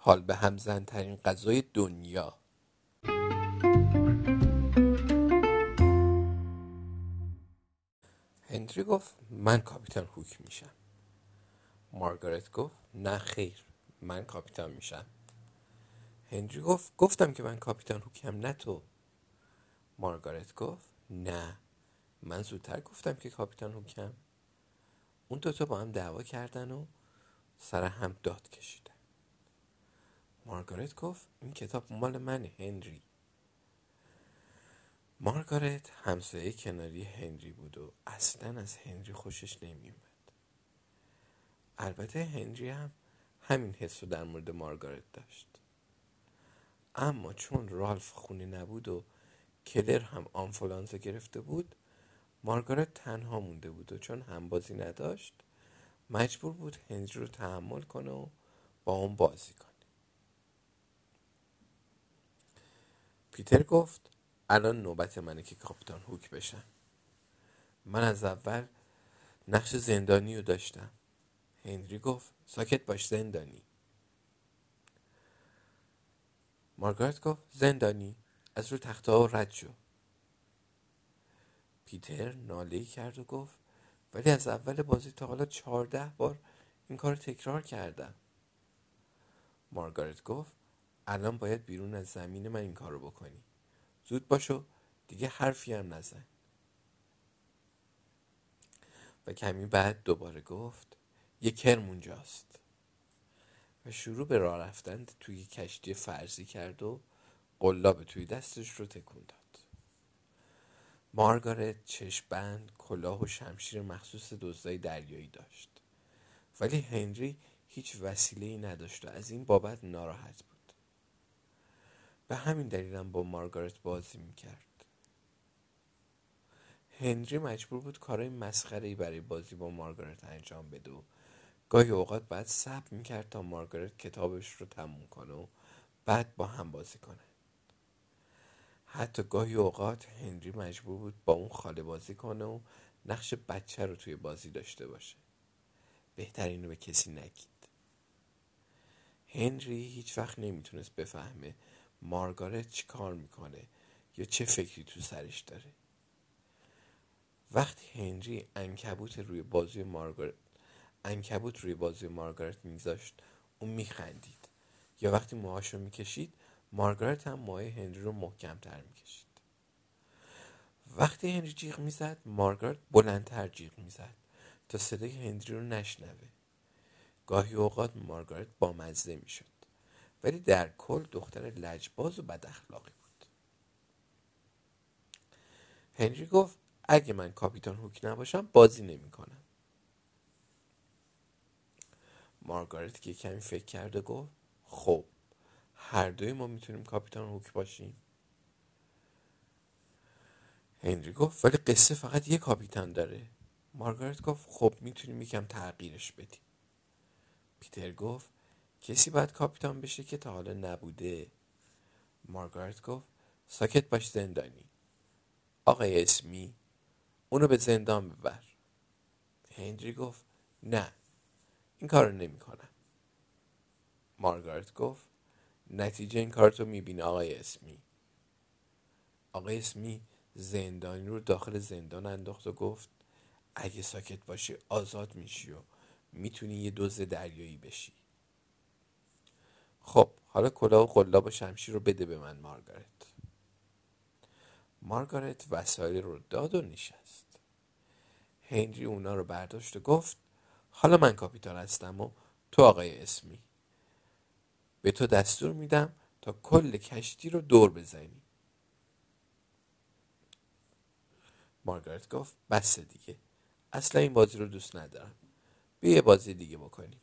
حال به هم زنترین غذای دنیا. هنری گفت من کاپیتان هوک میشم. مارگارت گفت نه خیر من کاپیتان میشم. هنری گفت گفتم که من کاپیتان هوکم نه تو. مارگارت گفت نه من زودتر گفتم که کاپیتان هوکم اون دوتا با هم دعوا کردن و سر هم داد کشیدن. مارگارت گفت این کتاب مال منه هنری. مارگارت همسایه کناری هنری بود و اصلا از هنری خوشش نمیومد البته هنری هم همین حس رو در مورد مارگارت داشت. اما چون رالف خونه نبود و کلر هم آنفولانزا گرفته بود مارگارت تنها مونده بود و چون همبازی نداشت مجبور بود هنری رو تحمل کنه و با اون بازی کنه. پیتر گفت الان نوبت منه که کاپیتان هوک بشم من از اول نقش زندانی رو داشتم. هنری گفت ساکت باش زندانی. مارگارت گفت زندانی از رو تخته ها رد شو. پیتر ناله کرد و گفت ولی از اول بازی تا حالا چهارده بار این کار تکرار کردم. مارگارت گفت الان باید بیرون از زمین من این کار بکنی. زود باشو دیگه حرفی هم نزن. و کمی بعد دوباره گفت یه کرم اونجاست. و شروع به راه رفتن توی کشتی فرضی کرد و قلاب توی دستش رو تکون داد. مارگارت چشبند کلاه و شمشیر مخصوص دزدای دریایی داشت. ولی هنری هیچ وسیله ای نداشت و از این بابت ناراحت بود. به همین دلیلم با مارگارت بازی می‌کرد. هنری مجبور بود کارهای مسخره ای برای بازی با مارگارت انجام بده و گاهی اوقات بعد صبر می‌کرد تا مارگارت کتابش رو تموم کنه و بعد با هم بازی کنه. حتی گاهی اوقات هنری مجبور بود با اون خاله بازی کنه و نقش بچه رو توی بازی داشته باشه. بهتر اینو به کسی نگید. هنری هیچ وقت نمی‌تونست بفهمه مارگارت چی کار می‌کنه؟ یا چه فکری تو سرش داره؟ وقتی هنری انکبوت روی بازی مارگارت انکبوت روی بازی مارگارت میذاشت اون میخندید. یا وقتی موهاش رو می‌کشید مارگارت هم موهای هنری رو محکمتر می‌کشید. وقتی هنری جیغ می‌زد مارگارت بلندتر جیغ می‌زد تا صدای هنری رو نشنوه. گاهی اوقات مارگارت بامزه می‌شد. ولی در کل دختر لجباز و بد اخلاقی بود. هنری گفت اگه من کاپیتان هوک نباشم بازی نمی‌کنم. مارگارت که کمی فکر کرده گفت خب هر دوی ما می‌تونیم کاپیتان هوک باشیم. هنری گفت ولی قصه فقط یه کاپیتان داره. مارگارت گفت خب می‌تونیم یکم تغییرش بدیم. پیتر گفت کسی باید کاپیتان بشه که تا حالا نبوده. مارگارت گفت ساکت باش زندانی. آقای اسمی اونو به زندان ببر. هنری گفت نه این کار رو نمی کنم مارگارت گفت نتیجه این کار تو می‌بینه آقای اسمی. آقای اسمی زندانی رو داخل زندان انداخت و گفت اگه ساکت باشی آزاد میشی و می‌تونی یه دوز دریایی بشی. خب حالا کلاه و قلاب و شمشیر رو بده به من مارگارت. مارگارت وسایل رو داد و نشست. هنری اونا رو برداشت و گفت حالا من کاپیتان هستم و تو آقای اسمی. به تو دستور میدم تا کل کشتی رو دور بزنی. مارگارت گفت بس دیگه. اصلا این بازی رو دوست ندارم. بیا بازی دیگه بکنیم.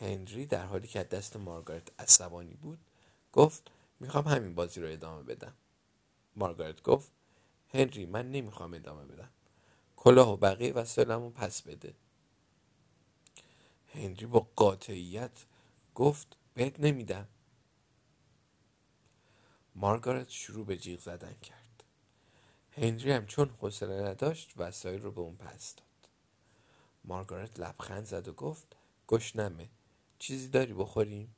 هنری در حالی که دست مارگارت عصبانی بود گفت می‌خوام همین بازی رو ادامه بدم. مارگارت گفت هنری من نمی‌خوام ادامه بدم. کلاه و بقیه وسایلمو پس بده. هنری با قاطعیت گفت بهت نمیدم. مارگارت شروع به جیغ زدن کرد. هنری هم چون حوصله نداشت وسایل رو به اون پس داد. مارگارت لبخند زد و گفت گشنمه. چیزی داری بخوریم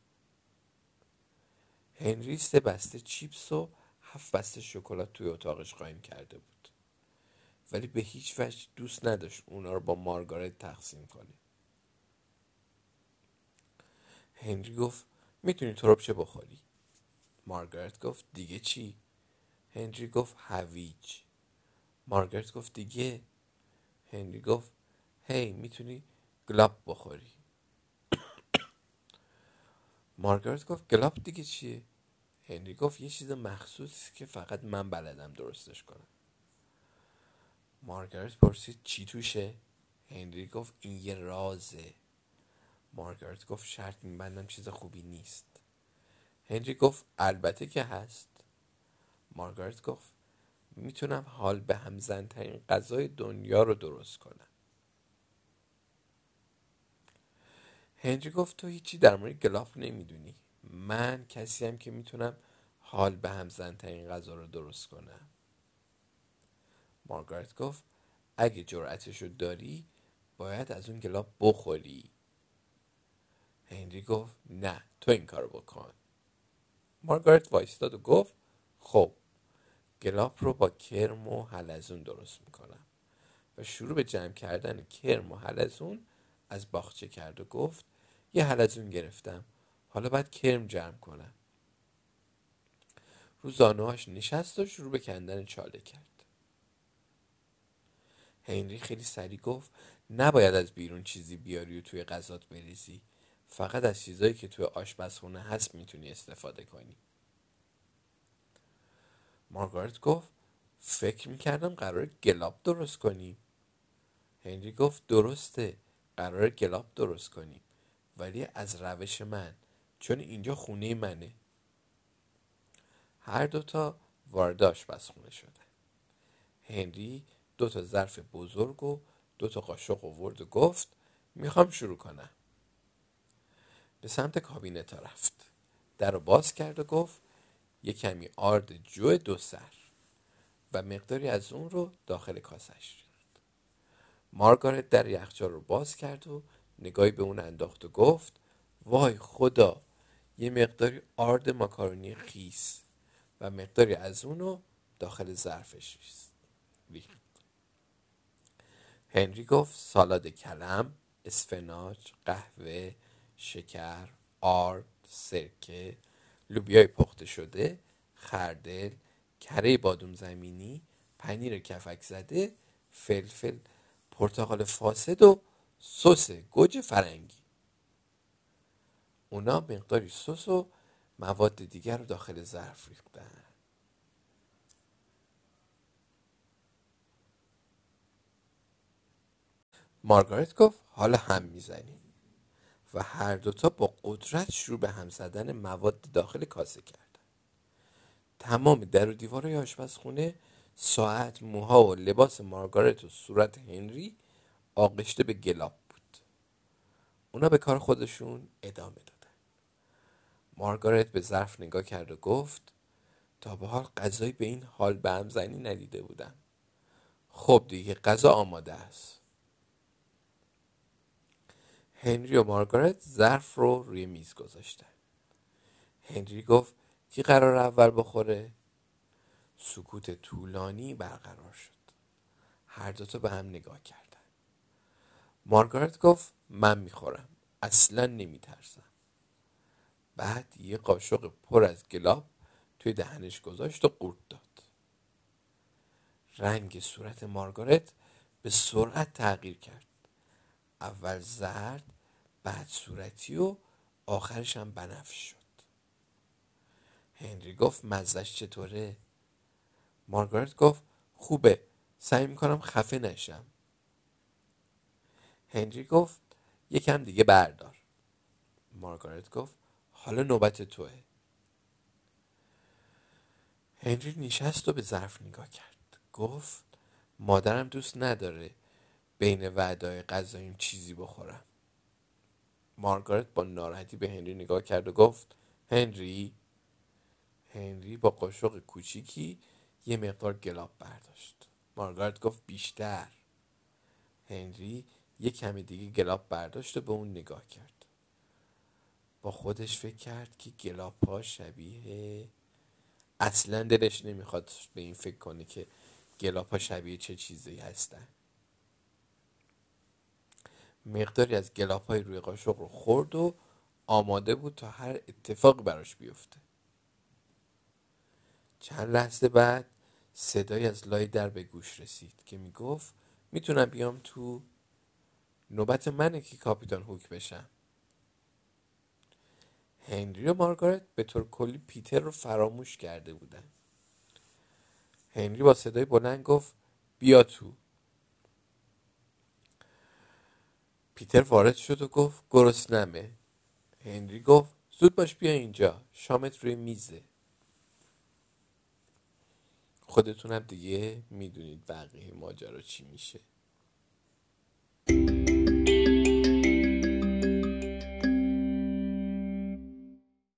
هنری سه بسته چیپس و هفت بسته شکلات توی اتاقش قایم کرده بود. ولی به هیچ وجه دوست نداشت اونا رو با مارگارت تقسیم کنه. هنری گفت می‌تونی تربچه بخوری؟ مارگارت گفت دیگه چی؟ هنری گفت هویج. مارگارت گفت دیگه؟ هنری گفت هی می‌تونی گلاب بخوری؟ مارگارت گفت گلاب دیگه چیه؟ هنری گفت یه چیز مخصوص که فقط من بلدم درستش کنم. مارگارت پرسید چی توشه؟ هنری گفت این یه رازه. مارگارت گفت شرط میبندم چیز خوبی نیست. هنری گفت البته که هست. مارگارت گفت می‌تونم حال به هم زنترین غذای دنیا رو درست کنم. هنری گفت تو هیچی در مورد گلاف نمی‌دونی. من کسی هم که می‌تونم حال به هم زنترین غذا رو درست کنم. مارگارت گفت اگه جرأتش رو داری باید از اون گلاب بخوری. هنری گفت نه تو این کارو بکن. مارگارت وایستاد و گفت خب گلاب رو با کرم و حلزون درست می‌کنم. و شروع به جمع کردن کرم و حلزون از باغچه کرد و گفت یه حلزون گرفتم. حالا باید کرم جمع کنم. رو زانوهاش نشست و شروع به کندن چاله کرد. هنری خیلی سریع گفت نباید از بیرون چیزی بیاری و توی غذات بریزی. فقط از چیزایی که توی آشپزخونه هست می‌تونی استفاده کنی. مارگارت گفت فکر می‌کردم قرار گلاب درست کنیم هنری گفت درسته. قرار گلاب درست کنیم. ولی از روش من چون اینجا خونه منه. هر دوتا وارد آشپزخونه شده. هنری دو تا ظرف بزرگ و دو تا قاشق آورد و گفت می‌خوام شروع کنم. به سمت کابینت رفت. در رو باز کرد و گفت یه کمی آرد جو دو سر و مقداری از اون رو داخل کاسش. مارگارت در یخچال رو باز کرد و نگاهی به اون انداخت و گفت وای خدا یه مقداری آرد ماکارونی خیس و مقداری از اون رو داخل ظرفش ریخت. هنری گفت سالاد کلم اسفناج قهوه شکر آرد سرکه لوبیای پخته شده خردل کره بادوم زمینی پنیر کفک زده فلفل پرتقال فاسد و سس گوجه فرنگی. اونا مقداری سس و مواد دیگر رو داخل ظرف ریختن. مارگارت گفت حالا هم می‌زنیم و هر دوتا با قدرت شروع به هم زدن مواد داخل کاسه کردن. تمام در و دیوارهای آشپزخونه ساعت موها و لباس مارگارت و صورت هنری آغشته به گلاب بود. اونا به کار خودشون ادامه دادن. مارگارت به ظرف نگاه کرد و گفت تا به حال غذایی به این حال به هم زنی ندیده بودم. خب دیگه غذا آماده است. هنری و مارگارت ظرف رو روی میز گذاشتن. هنری گفت کی قرار اول بخوره؟ سکوت طولانی برقرار شد. هر دوتا به هم نگاه کردن. مارگارت گفت من می‌خورم. اصلا نمیترسم. بعد یه قاشق پر از گلاب توی دهنش گذاشت و قورت داد. رنگ صورت مارگارت به سرعت تغییر کرد. اول زرد بعد صورتی و آخرش هم بنفش شد. هنری گفت مزش چطوره؟ مارگارت گفت خوبه. سعی می‌کنم خفه نشم. هنری گفت یکم دیگه بردار. مارگارت گفت حالا نوبت توه. هنری نشست و به ظرف نگاه کرد. گفت مادرم دوست نداره بین وعدای غذاییم چیزی بخورم. مارگارت با ناراحتی به هنری نگاه کرد و گفت هنری؟ هنری با قاشق کوچیکی یه مقدار گلاب برداشت. مارگارت گفت بیشتر. هنری یه کمی دیگه گلاب برداشت و به اون نگاه کرد. با خودش فکر کرد که گلاپا شبیه اصلا دلش نمی‌خواد به این فکر کنه که گلاپا شبیه چه چیزی هستن. مقداری از گلاپای روی قاشق رو خورد و آماده بود تا هر اتفاقی براش بیفته. چند لحظه بعد صدای از لای در به گوش رسید که می‌گفت می‌تونم بیام تو نوبت منه که کاپیتان هوک بشم. هنری و مارگارت به طور کلی پیتر رو فراموش کرده بودن. هنری با صدای بلند گفت بیا تو. پیتر وارد شد و گفت گرسنمه. هنری گفت زود باش بیا اینجا شامت روی میزه. خودتونم دیگه می‌دونید بقیه ماجرا چی میشه.